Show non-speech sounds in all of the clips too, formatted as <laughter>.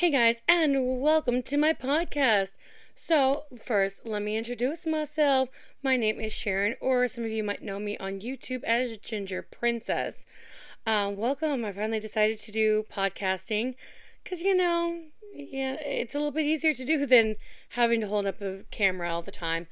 Hey guys, and welcome to my podcast. So, first, let me introduce myself. My name is Sharon, or some of you might know me on YouTube as Ginger Princess. Um, welcome. I finally decided to do podcasting because, you know, yeah, it's a little bit easier to do <laughs> than having to hold up a camera all the time.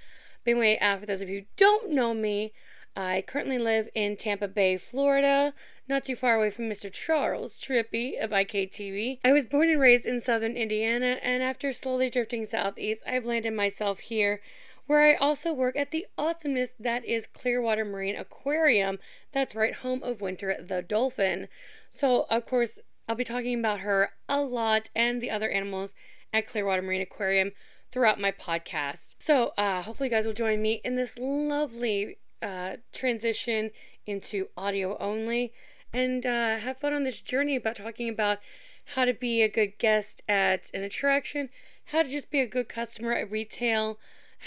But anyway, uh, for those of you who don't know me, I currently live in Tampa Bay, Florida, not too far away from Mr. Charles Trippy of IKTV. I was born and raised in southern Indiana, and after slowly drifting southeast, I've landed myself here, where I also work at the awesomeness that is Clearwater Marine Aquarium. That's right, home of Winter the Dolphin. So, of course, I'll be talking about her a lot and the other animals at Clearwater Marine Aquarium throughout my podcast. So, uh, hopefully, you guys will join me in this lovely uh, transition into audio only and uh, have fun on this journey about talking about how to be a good guest at an attraction, how to just be a good customer at retail,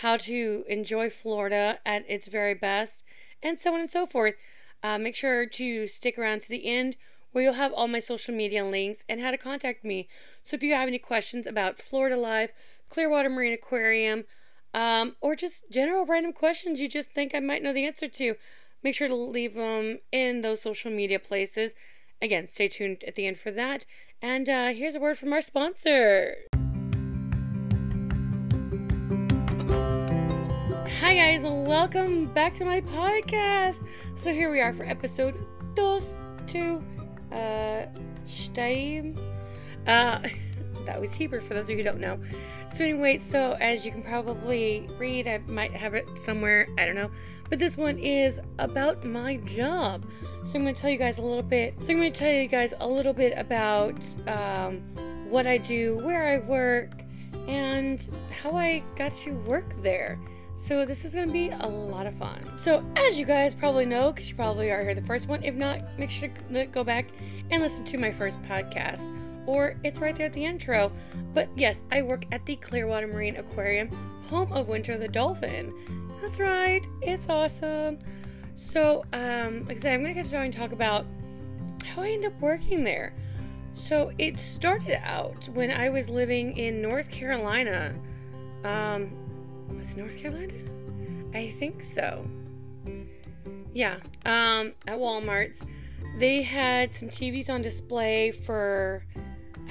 how to enjoy Florida at its very best, and so on and so forth. Uh, make sure to stick around to the end where you'll have all my social media links and how to contact me. So if you have any questions about Florida Live, Clearwater Marine Aquarium, um, or just general random questions you just think I might know the answer to, make sure to leave them in those social media places. Again, stay tuned at the end for that. And uh, here's a word from our sponsor. Hi, guys, welcome back to my podcast. So, here we are for episode dos, two, uh, steim. Uh, <laughs> that was Hebrew for those of you who don't know. So, anyway, so as you can probably read, I might have it somewhere, I don't know. But this one is about my job. So, I'm going to tell you guys a little bit. So, I'm going to tell you guys a little bit about um, what I do, where I work, and how I got to work there. So, this is going to be a lot of fun. So, as you guys probably know, because you probably are here the first one, if not, make sure to go back and listen to my first podcast or it's right there at the intro. But yes, I work at the Clearwater Marine Aquarium, home of Winter the Dolphin. That's right, it's awesome. So, um, like I said, I'm gonna get to and talk about how I ended up working there. So it started out when I was living in North Carolina. Um, was North Carolina? I think so. Yeah. Um, at Walmart's, they had some TVs on display for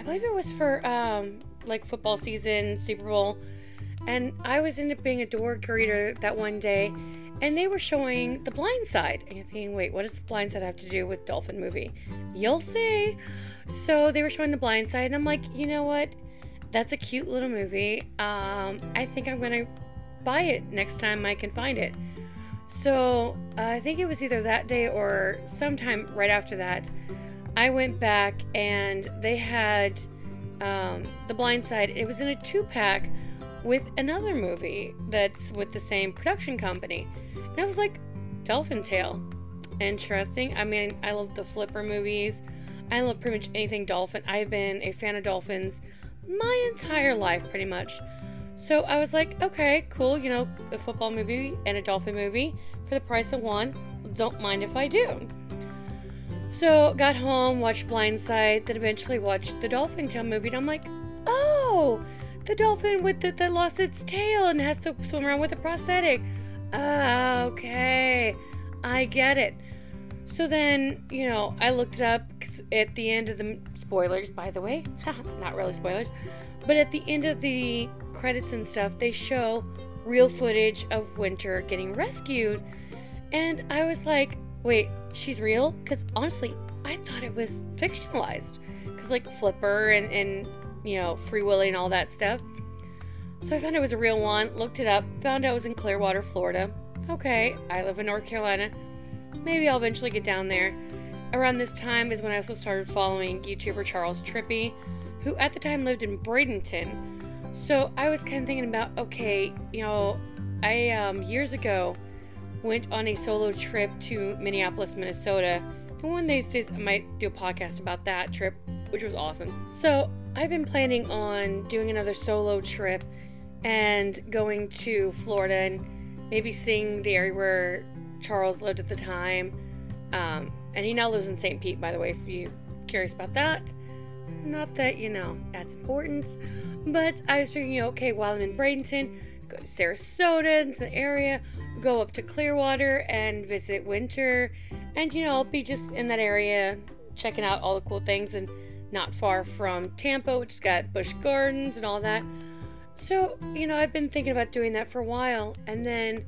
I believe it was for um, like football season, Super Bowl. And I was ended up being a door greeter that one day, and they were showing The Blind Side. And you're thinking, wait, what does The Blind Side have to do with Dolphin movie? You'll see. So they were showing The Blind Side, and I'm like, you know what? That's a cute little movie. Um, I think I'm gonna buy it next time I can find it. So uh, I think it was either that day or sometime right after that. I went back and they had um, The Blind Side. It was in a two pack with another movie that's with the same production company. And I was like, Dolphin Tale. Interesting. I mean, I love the Flipper movies. I love pretty much anything dolphin. I've been a fan of dolphins my entire life, pretty much. So I was like, okay, cool, you know, a football movie and a dolphin movie for the price of one. Don't mind if I do. So got home, watched Blindside, then eventually watched the Dolphin Tale movie, and I'm like, oh, the dolphin with the, that lost its tail and has to swim around with a prosthetic. Uh, okay, I get it. So then, you know, I looked it up at the end of the spoilers, by the way, <laughs> not really spoilers, but at the end of the credits and stuff, they show real footage of Winter getting rescued. And I was like, wait, she's real? Because honestly, I thought it was fictionalized. Because, like, Flipper and, and, you know, Free Willy and all that stuff. So I found it was a real one, looked it up, found out it was in Clearwater, Florida. Okay, I live in North Carolina. Maybe I'll eventually get down there. Around this time is when I also started following YouTuber Charles Trippy, who at the time lived in Bradenton. So I was kind of thinking about, okay, you know, I um, years ago went on a solo trip to Minneapolis, Minnesota. And one of these days, I might do a podcast about that trip, which was awesome. So, I've been planning on doing another solo trip and going to Florida and maybe seeing the area where Charles lived at the time. Um, and he now lives in St. Pete, by the way, if you're curious about that. Not that, you know, that's important. But I was thinking, okay, while I'm in Bradenton, go to Sarasota, into the area, go up to Clearwater and visit Winter. And, you know, I'll be just in that area checking out all the cool things and not far from Tampa, which has got Busch Gardens and all that. So, you know, I've been thinking about doing that for a while. And then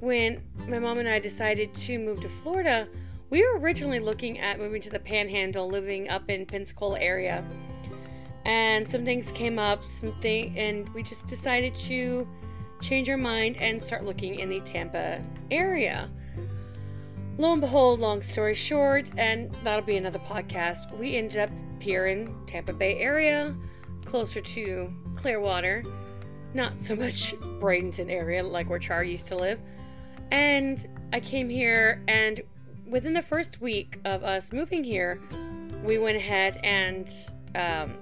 when my mom and I decided to move to Florida, we were originally looking at moving to the Panhandle, living up in Pensacola area. And some things came up, something, and we just decided to change our mind and start looking in the Tampa area. Lo and behold, long story short, and that'll be another podcast, we ended up here in Tampa Bay area, closer to Clearwater, not so much Bradenton area like where Char used to live. And I came here and within the first week of us moving here, we went ahead and um,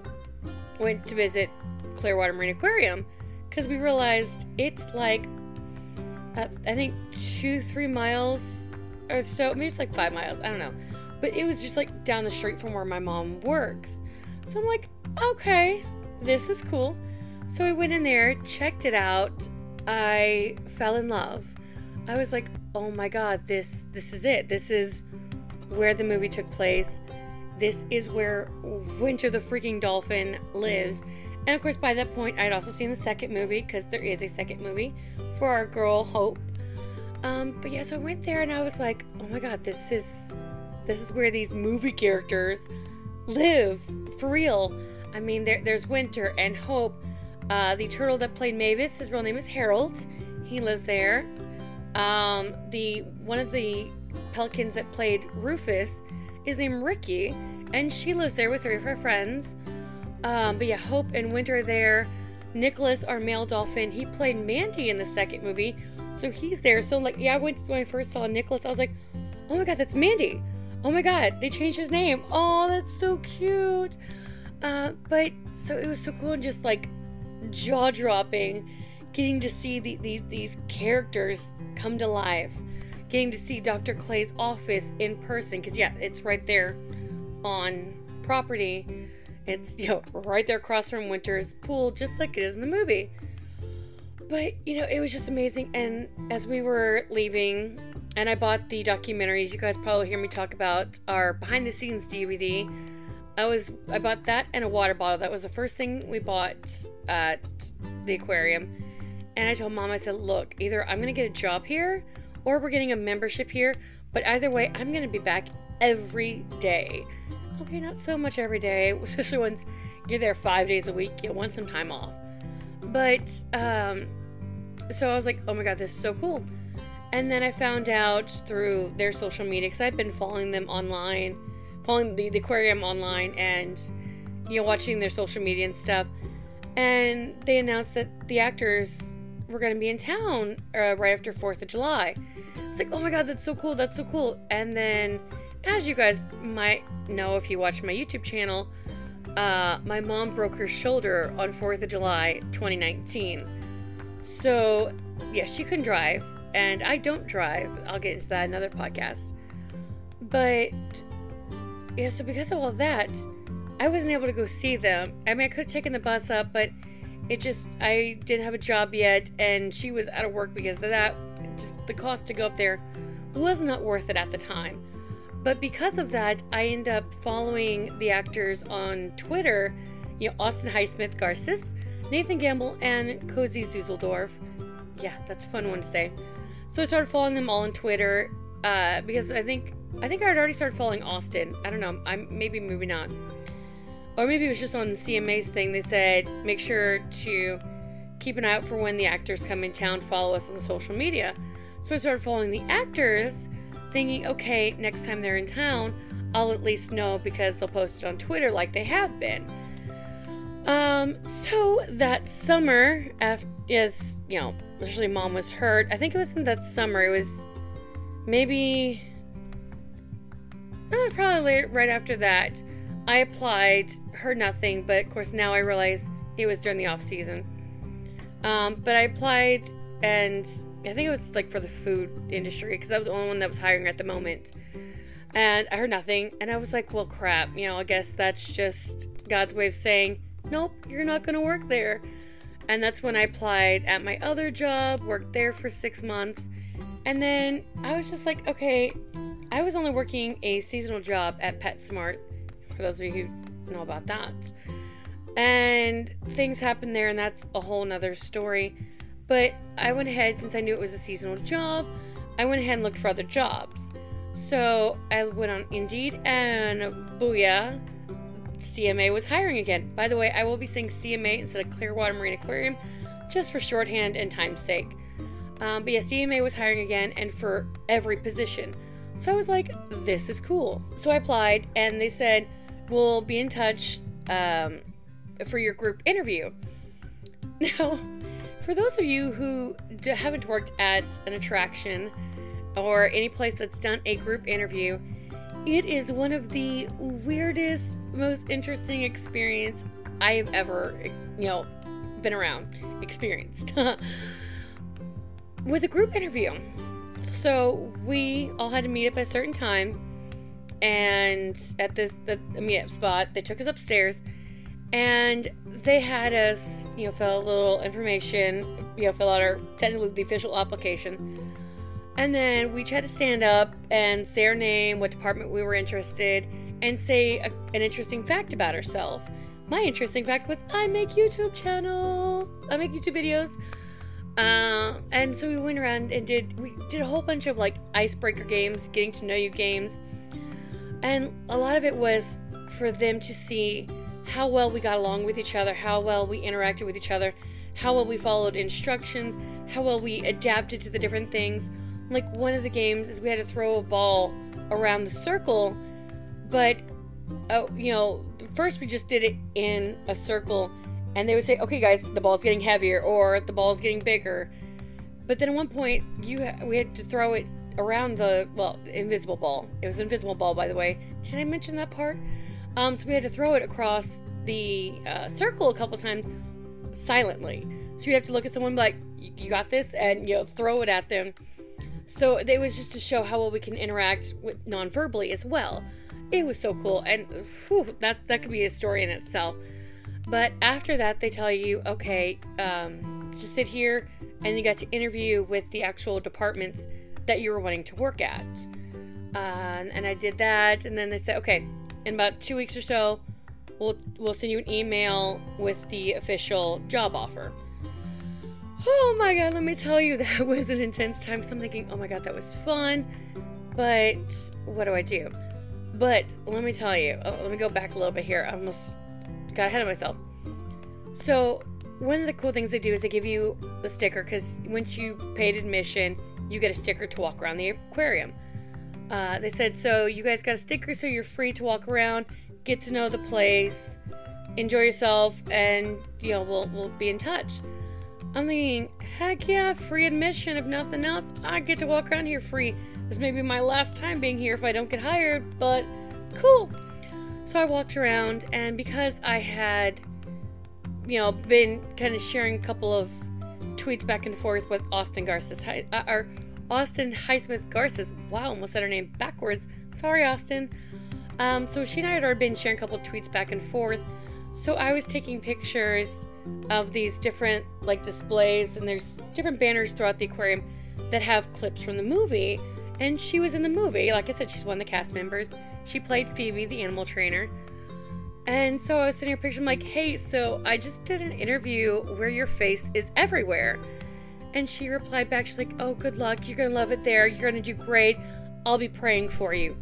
went to visit Clearwater Marine Aquarium because we realized it's like, uh, I think, two, three miles or so. Maybe it's like five miles. I don't know. But it was just like down the street from where my mom works. So I'm like, okay, this is cool. So I went in there, checked it out. I fell in love. I was like, oh my god, this this is it. This is where the movie took place. This is where Winter the freaking dolphin lives. And of course, by that point, I'd also seen the second movie because there is a second movie for our girl Hope. Um, but yeah, so I went there and I was like, oh my god, this is this is where these movie characters live for real. I mean, there, there's Winter and Hope. Uh, the turtle that played Mavis, his real name is Harold. He lives there. Um, the one of the pelicans that played Rufus is named Ricky, and she lives there with three of her friends. Um, but yeah, Hope and Winter there. Nicholas, our male dolphin, he played Mandy in the second movie, so he's there. So like, yeah, I went when I first saw Nicholas, I was like, oh my god, that's Mandy. Oh my god, they changed his name. Oh, that's so cute. Uh, but so it was so cool and just like jaw dropping getting to see the, these these characters come to life getting to see dr clay's office in person because yeah it's right there on property it's you know right there across from winter's pool just like it is in the movie but you know it was just amazing and as we were leaving and i bought the documentaries you guys probably hear me talk about our behind the scenes dvd i was i bought that and a water bottle that was the first thing we bought at the aquarium and I told mom, I said, look, either I'm to get a job here or we're getting a membership here. But either way, I'm to be back every day. Okay, not so much every day, especially once you're there five days a week. You want some time off. But, um, so I was like, oh my god, this is so cool. And then I found out through their social media, because I've been following them online, following the, the aquarium online, and, you know, watching their social media and stuff. And they announced that the actors we're going to be in town uh, right after 4th of July. It's like, oh my god, that's so cool, that's so cool. And then, as you guys might know if you watch my YouTube channel, uh, my mom broke her shoulder on 4th of July 2019. So, yeah, she couldn't drive, and I don't drive. I'll get into that another podcast. But, yeah, so because of all that, I wasn't able to go see them. I mean, I could have taken the bus up, but it just I didn't have a job yet, and she was out of work because of that. Just the cost to go up there was not worth it at the time. But because of that, I end up following the actors on Twitter. You know, Austin Highsmith Garces, Nathan Gamble, and Cozi Zuehlsdorff. Yeah, that's a fun one to say. So I started following them all on Twitter uh, because I think I think I had already started following Austin. I don't know. I'm maybe maybe not or maybe it was just on the CMA's thing. They said make sure to keep an eye out for when the actors come in town. Follow us on the social media. So I started following the actors, thinking, okay, next time they're in town, I'll at least know because they'll post it on Twitter like they have been. Um, so that summer, after, as you know, literally mom was hurt. I think it was in that summer. It was maybe, oh, probably later, right after that. I applied, heard nothing, but of course now I realize it was during the off season. Um, but I applied, and I think it was like for the food industry because that was the only one that was hiring at the moment. And I heard nothing. And I was like, well, crap. You know, I guess that's just God's way of saying, nope, you're not going to work there. And that's when I applied at my other job, worked there for six months. And then I was just like, okay, I was only working a seasonal job at PetSmart, for those of you who know about that. And things happened there, and that's a whole nother story. But I went ahead, since I knew it was a seasonal job, I went ahead and looked for other jobs. So I went on Indeed, and booyah, CMA was hiring again. By the way, I will be saying CMA instead of Clearwater Marine Aquarium, just for shorthand and time's sake. Um, but yeah, CMA was hiring again, and for every position. So I was like, this is cool. So I applied, and they said, we'll be in touch um, for your group interview. <laughs> Now, for those of you who haven't worked at an attraction or any place that's done a group interview, it is one of the weirdest, most interesting experience I have ever, you know, been around, experienced. <laughs> With a group interview. So we all had to meet up at a certain time, and at this the, meetup spot, they took us upstairs, and they had us, you know, fill out a little information, you know, fill out our technically the official application and then we tried to stand up and say our name, what department we were interested, and say a, an interesting fact about ourselves. My interesting fact was I make YouTube channel. I make YouTube videos. Uh, and so we went around and did we did a whole bunch of like icebreaker games, getting to know you games. And a lot of it was for them to see how well we got along with each other, how well we interacted with each other, how well we followed instructions, how well we adapted to the different things like one of the games is we had to throw a ball around the circle, but uh, you know, first we just did it in a circle, and they would say, "Okay, guys, the ball's getting heavier," or "The ball's getting bigger." But then at one point, you we had to throw it around the well, invisible ball. It was invisible ball, by the way. Did I mention that part? Um, so we had to throw it across the uh, circle a couple times silently. So you'd have to look at someone like, "You got this," and you know, throw it at them so it was just to show how well we can interact with non-verbally as well. It was so cool, and whew, that that could be a story in itself. But after that, they tell you, okay, um, just sit here, and you got to interview with the actual departments that you were wanting to work at. Uh, and I did that, and then they said, okay, in about two weeks or so, we'll we'll send you an email with the official job offer. Oh my god, let me tell you, <laughs> that was an intense time. So I'm thinking, oh my god, that was fun. But what do I do? But let me tell you, uh, let me go back a little bit here. I almost got ahead of myself. So, one of the cool things they do is they give you the sticker because once you paid admission, you get a sticker to walk around the aquarium. Uh, they said, so you guys got a sticker, so you're free to walk around, get to know the place, enjoy yourself, and you know we'll we'll be in touch. I mean, heck yeah, free admission. If nothing else, I get to walk around here free. This may be my last time being here if I don't get hired, but cool. So I walked around, and because I had, you know, been kind of sharing a couple of tweets back and forth with Austin Garces, uh, Austin Highsmith Garces. Wow, almost said her name backwards. Sorry, Austin. Um, so she and I had already been sharing a couple tweets back and forth. So I was taking pictures of these different like displays and there's different banners throughout the aquarium that have clips from the movie and she was in the movie like i said she's one of the cast members she played phoebe the animal trainer and so i was sitting here picture i'm like hey so i just did an interview where your face is everywhere and she replied back she's like oh good luck you're gonna love it there you're gonna do great i'll be praying for you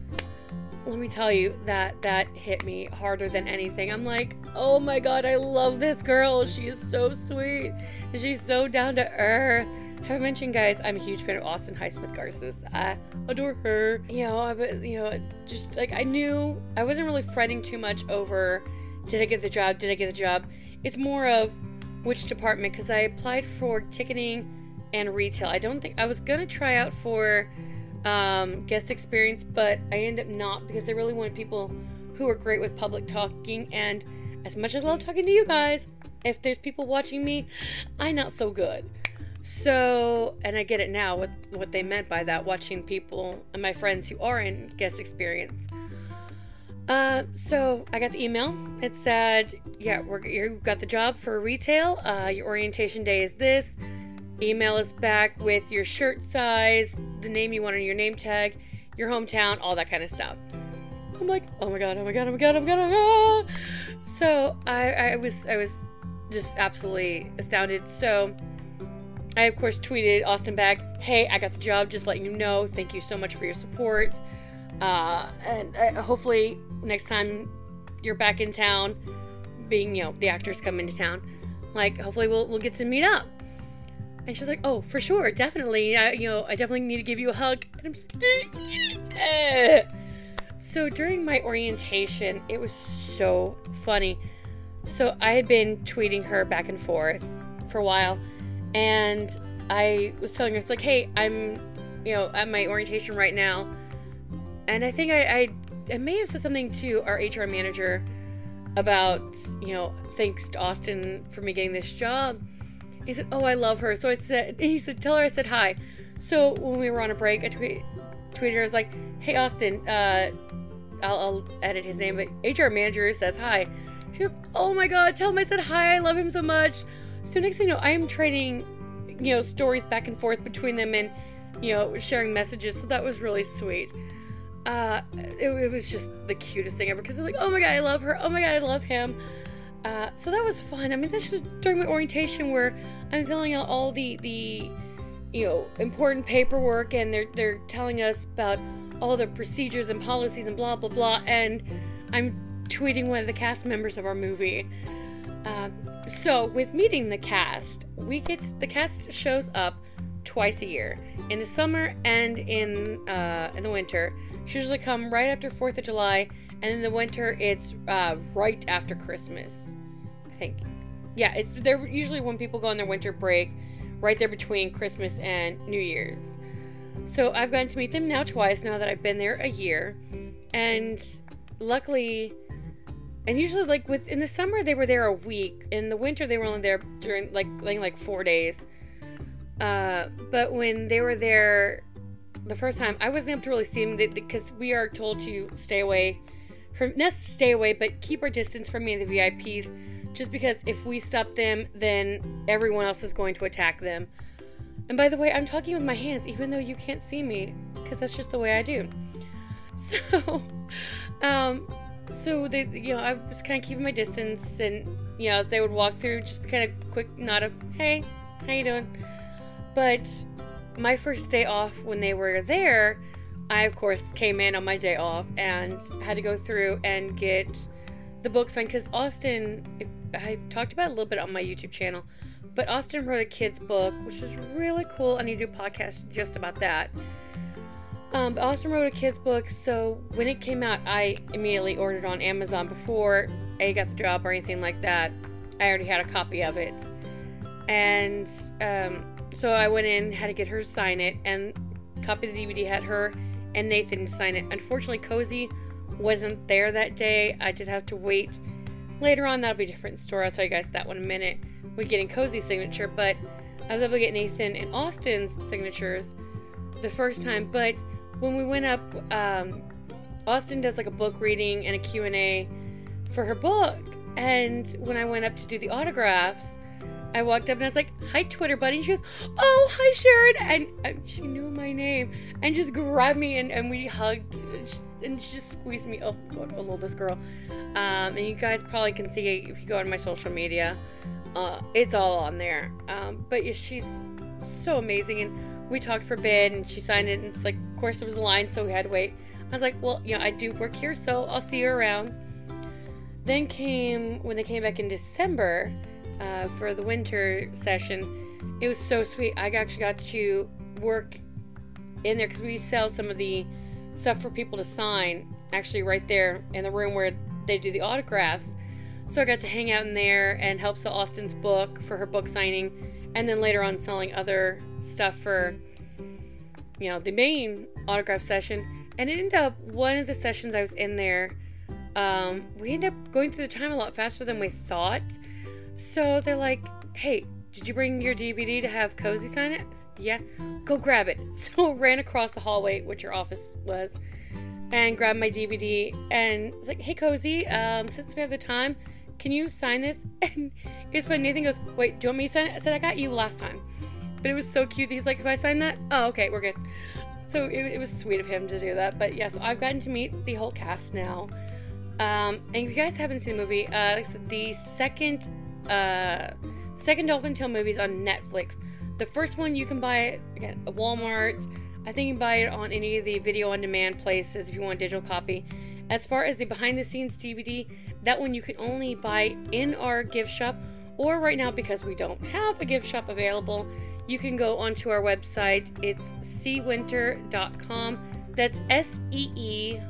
let me tell you that that hit me harder than anything. I'm like, oh my god, I love this girl. She is so sweet. And she's so down to earth. Have I mentioned, guys, I'm a huge fan of Austin Highsmith Garces. I adore her. You know, I, you know, just like I knew I wasn't really fretting too much over did I get the job? Did I get the job? It's more of which department because I applied for ticketing and retail. I don't think I was gonna try out for um, guest experience, but I end up not because they really wanted people who are great with public talking. And as much as I love talking to you guys, if there's people watching me, I'm not so good. So, and I get it now what what they meant by that. Watching people and my friends who are in guest experience. Uh, so I got the email. It said, "Yeah, we're you got the job for retail. Uh, your orientation day is this. Email us back with your shirt size, the name you want on your name tag, your hometown, all that kind of stuff." I'm like, "Oh my god! Oh my god! Oh my god! Oh my god!" Oh my god. So I I was I was just absolutely astounded. So I, of course, tweeted Austin back, hey, I got the job, just letting you know. Thank you so much for your support. Uh, and uh, hopefully, next time you're back in town, being, you know, the actors come into town, like, hopefully we'll, we'll get to meet up. And she's like, oh, for sure, definitely. I, you know, I definitely need to give you a hug. And I'm just, <laughs> so during my orientation, it was so funny. So I had been tweeting her back and forth for a while and I was telling her, it's like, hey, I'm, you know, at my orientation right now. And I think I, I, I may have said something to our HR manager about, you know, thanks to Austin for me getting this job. He said, oh, I love her. So I said, he said, tell her I said hi. So when we were on a break, I tweet, tweeted her, I was like, hey, Austin, uh, I'll, I'll edit his name, but HR manager says hi. She goes, oh my God, tell him I said hi. I love him so much. So next thing you know, I am trading, you know, stories back and forth between them and, you know, sharing messages. So that was really sweet. Uh, it, it was just the cutest thing ever because they're like, oh my god, I love her. Oh my god, I love him. Uh, so that was fun. I mean, this is during my orientation where I'm filling out all the the you know important paperwork, and they're they're telling us about all the procedures and policies and blah blah blah, and I'm tweeting one of the cast members of our movie. Uh, so, with meeting the cast, we get the cast shows up twice a year in the summer and in uh, in the winter. She usually come right after Fourth of July, and in the winter it's uh, right after Christmas. I think. Yeah, it's they're usually when people go on their winter break, right there between Christmas and New Year's. So I've gotten to meet them now twice now that I've been there a year, and luckily and usually like with in the summer they were there a week in the winter they were only there during like like, like four days uh, but when they were there the first time i wasn't able to really see them because we are told to stay away from not stay away but keep our distance from any of the vips just because if we stop them then everyone else is going to attack them and by the way i'm talking with my hands even though you can't see me because that's just the way i do <laughs> so um so they, you know, I was kind of keeping my distance, and you know, as they would walk through, just kind of quick nod of, "Hey, how you doing?" But my first day off when they were there, I of course came in on my day off and had to go through and get the book signed because Austin, I talked about a little bit on my YouTube channel, but Austin wrote a kid's book, which is really cool. I need to do a podcast just about that. Um, Austin wrote a kid's book, so when it came out, I immediately ordered on Amazon before I got the job or anything like that. I already had a copy of it. And um, so I went in, had to get her to sign it, and copy the DVD had her and Nathan sign it. Unfortunately, Cozi wasn't there that day. I did have to wait. Later on, that'll be a different story. I'll tell you guys that one in a minute with getting Cozi's signature, but I was able to get Nathan and Austin's signatures the first time, but when we went up, um, Austin does like a book reading and a Q&A for her book. And when I went up to do the autographs, I walked up and I was like, "Hi, Twitter buddy." And she goes, "Oh, hi, Sharon," and, she knew my name and just grabbed me and, and we hugged and, just, and she just squeezed me. Oh God, I love this girl. Um, and you guys probably can see if you go on my social media. Uh, it's all on there. Um, but yeah, she's so amazing and we talked for a bit and she signed it and it's like of course there was a line so we had to wait i was like well you know i do work here so i'll see you around then came when they came back in december uh, for the winter session. It was so sweet. I actually got to work in there because we sell some of the stuff for people to sign actually right there in the room where they do the autographs. So i got to hang out in there and help sell austin's book for her book signing and then later on selling other stuff for you know the main autograph session. And it ended up one of the sessions i was in there um, we ended up going through the time a lot faster than we thought so they're like hey Did you bring your DVD to have Cozi sign it? Yeah. Go grab it. <laughs> So I ran across the hallway, which your office was, and grabbed my DVD. And it's like, hey, Cozi, um, since we have the time, can you sign this? <laughs> And here's funny. Nathan goes, wait, do you want me to sign it? I said, I got you last time. But it was so cute. He's like, if I sign that? Oh, okay, we're good. So it, it was sweet of him to do that. But yes, yeah, so I've gotten to meet the whole cast now. Um, and if you guys haven't seen the movie, uh, like said, the second, uh, second Dolphin Tale movie is on Netflix. The first one you can buy again at Walmart. I think you can buy it on any of the video on demand places if you want a digital copy. As far as the behind the scenes DVD, that one you can only buy in our gift shop, or right now because we don't have a gift shop available, you can go onto our website. It's seewinter.com. That's S E E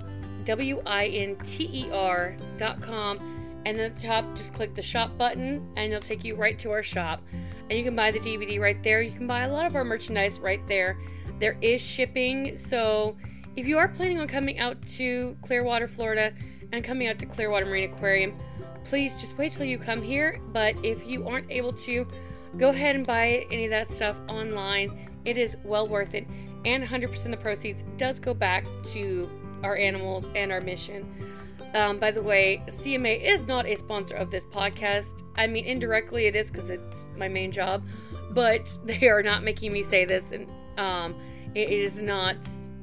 W I N T E R.com. And at the top, just click the shop button and it'll take you right to our shop. And you can buy the DVD right there. You can buy a lot of our merchandise right there. There is shipping. So if you are planning on coming out to Clearwater, Florida, and coming out to Clearwater Marine Aquarium, please just wait till you come here. But if you aren't able to, go ahead and buy any of that stuff online. It is well worth it. And 100% of the proceeds does go back to our animals and our mission. Um, by the way, CMA is not a sponsor of this podcast. I mean, indirectly it is because it's my main job, but <laughs> they are not making me say this, and um, it is not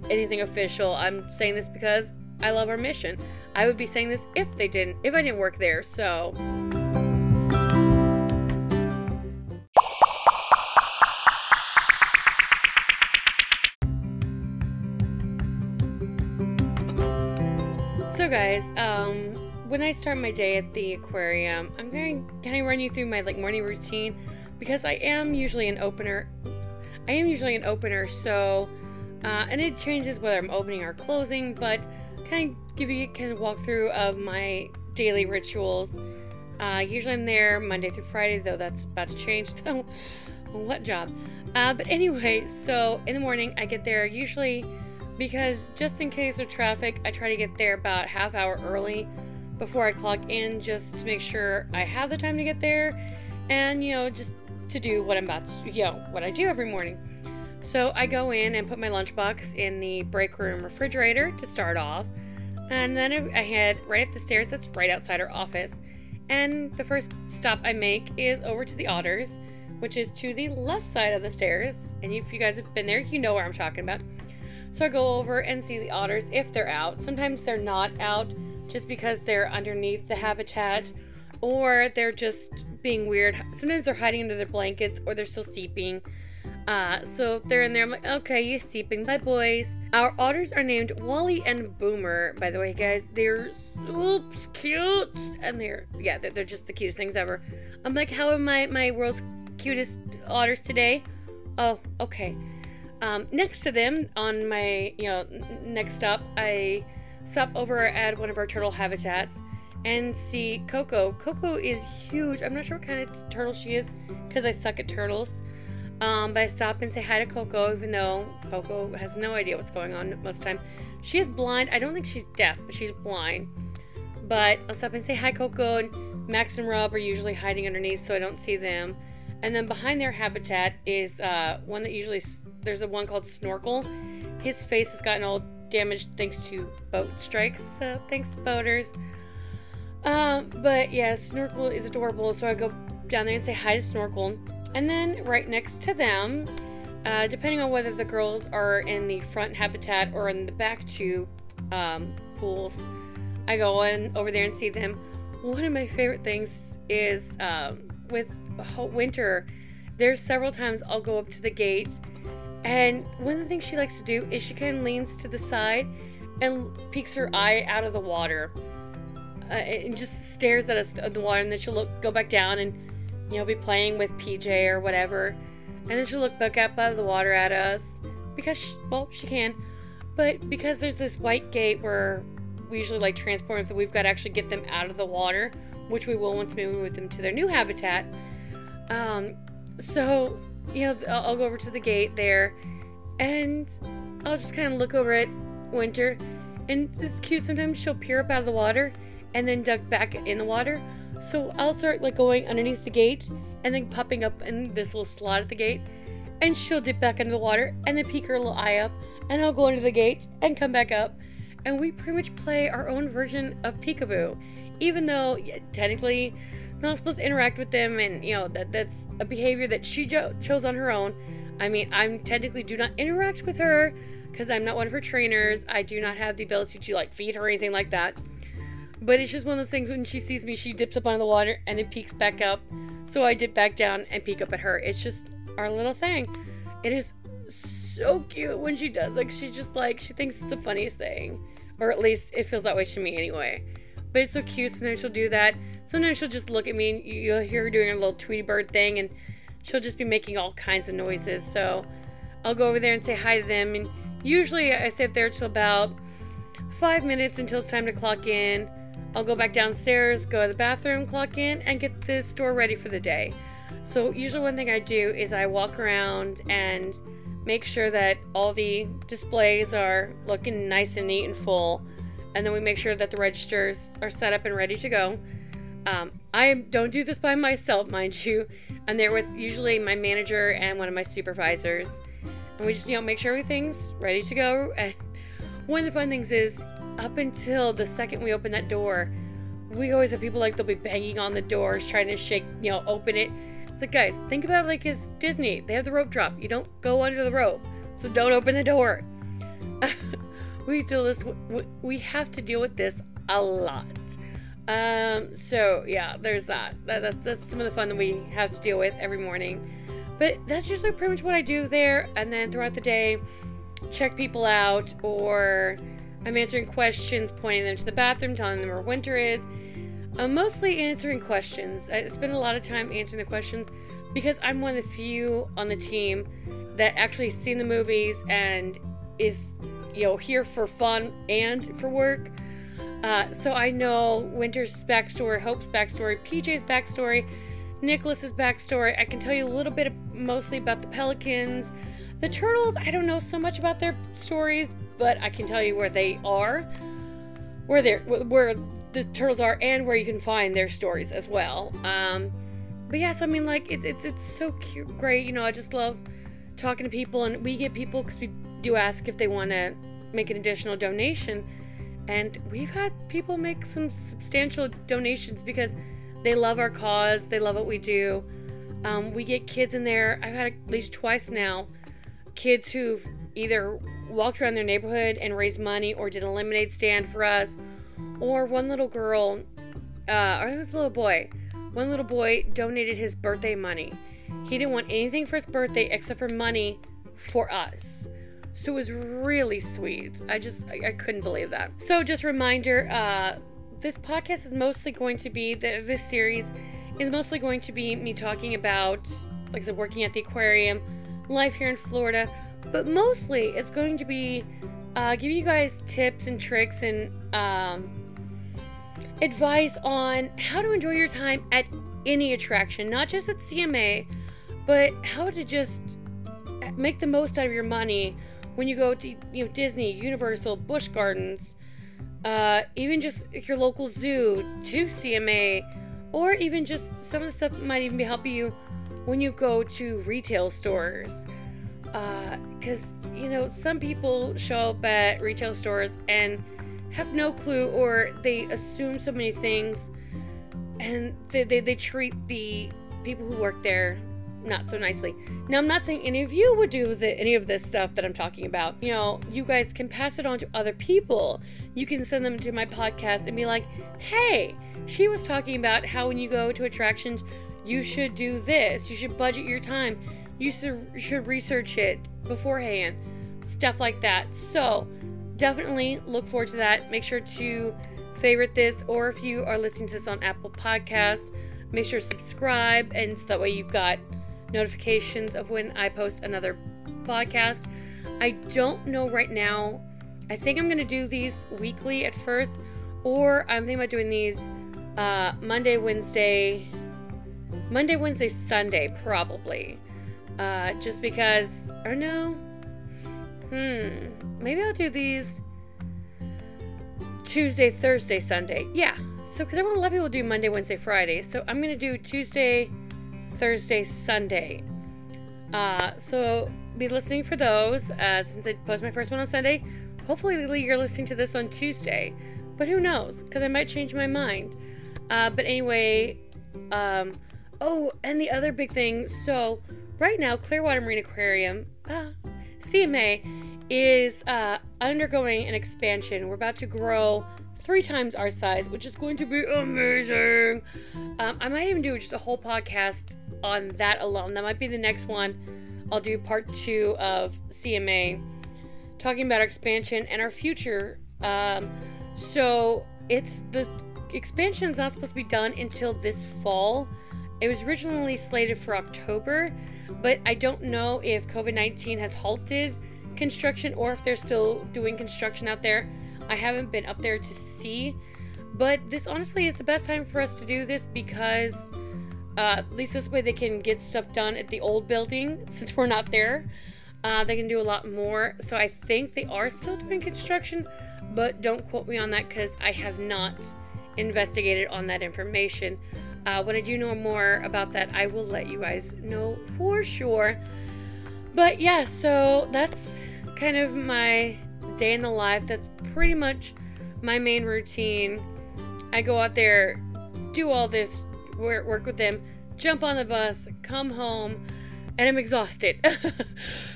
anything official. I'm saying this because I love our mission. I would be saying this if they didn't, if I didn't work there. So. Guys, um, when I start my day at the aquarium, I'm going to of run you through my like morning routine because I am usually an opener. I am usually an opener, so uh, and it changes whether I'm opening or closing, but kind of give you a kind of walkthrough of my daily rituals. Uh, usually I'm there Monday through Friday, though that's about to change. <laughs> So, what job? Uh, but anyway, so in the morning I get there usually because just in case of traffic, I try to get there about half hour early before I clock in just to make sure I have the time to get there and you know just to do what I'm about to you know what I do every morning. So I go in and put my lunchbox in the break room refrigerator to start off. And then I head right up the stairs that's right outside our office. And the first stop I make is over to the otters, which is to the left side of the stairs. And if you guys have been there, you know where I'm talking about. So I go over and see the otters if they're out. Sometimes they're not out just because they're underneath the habitat or they're just being weird. Sometimes they're hiding under their blankets or they're still sleeping. Uh, so they're in there. I'm like, okay, you're sleeping. Bye, boys. Our otters are named Wally and Boomer, by the way, guys. They're so cute. And they're, yeah, they're, they're just the cutest things ever. I'm like, how am I my world's cutest otters today? Oh, okay. Um, next to them, on my, you know, next up, I stop over at one of our turtle habitats and see Coco. Coco is huge. I'm not sure what kind of turtle she is because I suck at turtles. Um, but I stop and say hi to Coco, even though Coco has no idea what's going on most of the time. She is blind. I don't think she's deaf, but she's blind. But I'll stop and say hi, Coco. And Max and Rob are usually hiding underneath, so I don't see them. And then behind their habitat is uh, one that usually there's a one called Snorkel. His face has gotten all damaged thanks to boat strikes. So thanks, boaters. Um, but yeah, Snorkel is adorable. So I go down there and say hi to Snorkel. And then right next to them, uh, depending on whether the girls are in the front habitat or in the back two um, pools, I go in over there and see them. One of my favorite things is um, with winter, there's several times I'll go up to the gate and one of the things she likes to do is she kind of leans to the side and peeks her eye out of the water uh, and just stares at us in the water. And then she'll look, go back down and, you know, be playing with PJ or whatever. And then she'll look back up out of the water at us because, she, well, she can. But because there's this white gate where we usually like transport them, we've got to actually get them out of the water, which we will once we move them to their new habitat. Um, so you know, I'll, go over to the gate there and I'll just kind of look over at Winter. And it's cute. Sometimes she'll peer up out of the water and then duck back in the water. So I'll start like going underneath the gate and then popping up in this little slot at the gate. And she'll dip back into the water and then peek her little eye up, and I'll go into the gate and come back up. And we pretty much play our own version of peekaboo, even though yeah, technically not supposed to interact with them, and you know that that's a behavior that she jo- chose on her own. I mean, I'm technically do not interact with her because I'm not one of her trainers. I do not have the ability to like feed her or anything like that. But it's just one of those things when she sees me, she dips up under the water and then peeks back up. So I dip back down and peek up at her. It's just our little thing. It is so cute when she does. Like she just like she thinks it's the funniest thing. Or at least it feels that way to me anyway. But it's so cute. Sometimes she'll do that. Sometimes she'll just look at me and you'll hear her doing her little Tweety Bird thing and she'll just be making all kinds of noises. So I'll go over there and say hi to them. And usually I up there till about five minutes until it's time to clock in. I'll go back downstairs, go to the bathroom, clock in, and get the store ready for the day. So, usually, one thing I do is I walk around and make sure that all the displays are looking nice and neat and full. And then we make sure that the registers are set up and ready to go. Um, I don't do this by myself, mind you. I'm there with usually my manager and one of my supervisors. And we just, you know, make sure everything's ready to go. And one of the fun things is, up until the second we open that door, we always have people like they'll be banging on the doors, trying to shake, you know, open it. It's like, guys, think about it like it's Disney. They have the rope drop. You don't go under the rope, so don't open the door. <laughs> we deal this. We have to deal with this a lot. Um, so yeah, there's that. that. That's that's some of the fun that we have to deal with every morning. But that's usually pretty much what I do there. And then throughout the day, check people out, or I'm answering questions, pointing them to the bathroom, telling them where winter is. I'm mostly answering questions. I spend a lot of time answering the questions because I'm one of the few on the team that actually seen the movies and is, you know, here for fun and for work. Uh, so I know Winter's backstory, Hope's backstory, PJ's backstory, Nicholas's backstory. I can tell you a little bit of, mostly about the Pelicans. The Turtles, I don't know so much about their stories, but I can tell you where they are, where they're, where the Turtles are, and where you can find their stories as well. Um, but yes, I mean, like it, it's it's so cute, great. You know, I just love talking to people, and we get people because we do ask if they want to make an additional donation and we've had people make some substantial donations because they love our cause, they love what we do. Um, we get kids in there, I've had at least twice now, kids who've either walked around their neighborhood and raised money or did a lemonade stand for us, or one little girl, uh, or it was a little boy, one little boy donated his birthday money. He didn't want anything for his birthday except for money for us. So it was really sweet. I just, I, I couldn't believe that. So just reminder, uh, this podcast is mostly going to be, this series is mostly going to be me talking about, like I said, working at the aquarium, life here in Florida, but mostly it's going to be uh, giving you guys tips and tricks and um, advice on how to enjoy your time at any attraction, not just at CMA, but how to just make the most out of your money when you go to you know Disney, Universal, Busch Gardens, uh, even just your local zoo, to CMA, or even just some of the stuff might even be helping you when you go to retail stores. Because uh, you know some people show up at retail stores and have no clue, or they assume so many things, and they, they, they treat the people who work there not so nicely. Now, I'm not saying any of you would do the, any of this stuff that I'm talking about. You know, you guys can pass it on to other people. You can send them to my podcast and be like, hey, she was talking about how when you go to attractions, you should do this. You should budget your time. You should research it beforehand. Stuff like that. So, definitely look forward to that. Make sure to favorite this, or if you are listening to this on Apple Podcasts, make sure to subscribe, and so that way you've got notifications of when I post another podcast. I don't know right now. I think I'm going to do these weekly at first, or I'm thinking about doing these uh, Monday, Wednesday, Monday, Wednesday, Sunday, probably. Uh, just because, or no, hmm, maybe I'll do these Tuesday, Thursday, Sunday. Yeah, so because I want to let people do Monday, Wednesday, Friday. So I'm going to do Tuesday, Thursday, Sunday. Uh, so be listening for those uh, since I post my first one on Sunday. Hopefully, you're listening to this on Tuesday, but who knows? Because I might change my mind. Uh, but anyway, um, oh, and the other big thing. So right now, Clearwater Marine Aquarium, uh, CMA, is uh, undergoing an expansion. We're about to grow three times our size, which is going to be amazing. Um, I might even do just a whole podcast on that alone. That might be the next one. I'll do part two of CMA, talking about expansion and our future. Um, so it's the expansion is not supposed to be done until this fall. It was originally slated for October, but I don't know if COVID 19 has halted construction or if they're still doing construction out there. I haven't been up there to see, but this honestly is the best time for us to do this because uh, at least this way they can get stuff done at the old building <laughs> since we're not there. Uh, they can do a lot more. So I think they are still doing construction, but don't quote me on that because I have not investigated on that information. Uh, when I do know more about that, I will let you guys know for sure. But yeah, so that's kind of my day in the life. That's pretty much my main routine. I go out there, do all this work with them, jump on the bus, come home, and I'm exhausted. <laughs>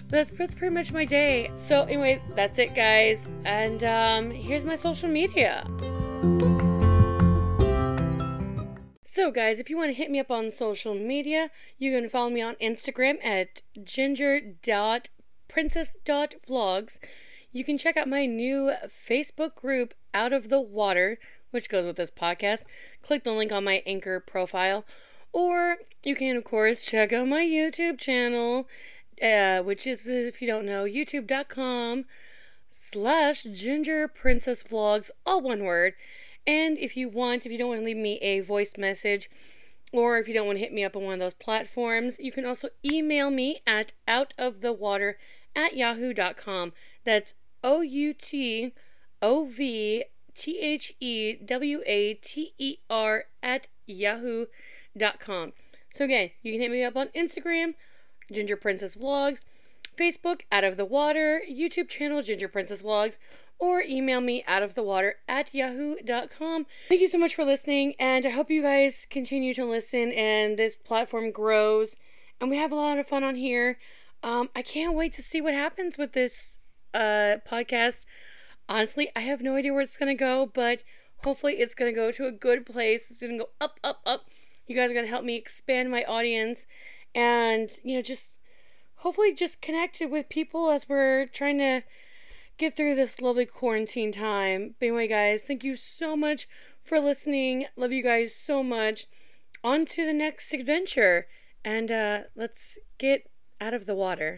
that's, that's pretty much my day. So anyway, that's it, guys. And um, here's my social media. So, guys, if you want to hit me up on social media, you can follow me on Instagram at ginger.princess.vlogs. You can check out my new Facebook group, Out of the Water, which goes with this podcast. Click the link on my Anchor profile. Or you can, of course, check out my YouTube channel, uh, which is, if you don't know, youtube.com slash ginger princess vlogs, all one word. And if you want, if you don't want to leave me a voice message, or if you don't want to hit me up on one of those platforms, you can also email me at outofthewater at yahoo.com. That's O U T O V T H E W A T E R at yahoo.com. So, again, you can hit me up on Instagram, Ginger Princess Vlogs, Facebook, Out of the Water, YouTube channel, Ginger Princess Vlogs, or email me out of the water at yahoo.com. Thank you so much for listening, and I hope you guys continue to listen and this platform grows and we have a lot of fun on here. Um, I can't wait to see what happens with this uh, podcast. Honestly, I have no idea where it's going to go, but hopefully it's going to go to a good place. It's going to go up, up, up. You guys are going to help me expand my audience and, you know, just hopefully just connect with people as we're trying to get through this lovely quarantine time. But anyway, guys, thank you so much for listening. Love you guys so much. On to the next adventure. And uh, let's get out of the water.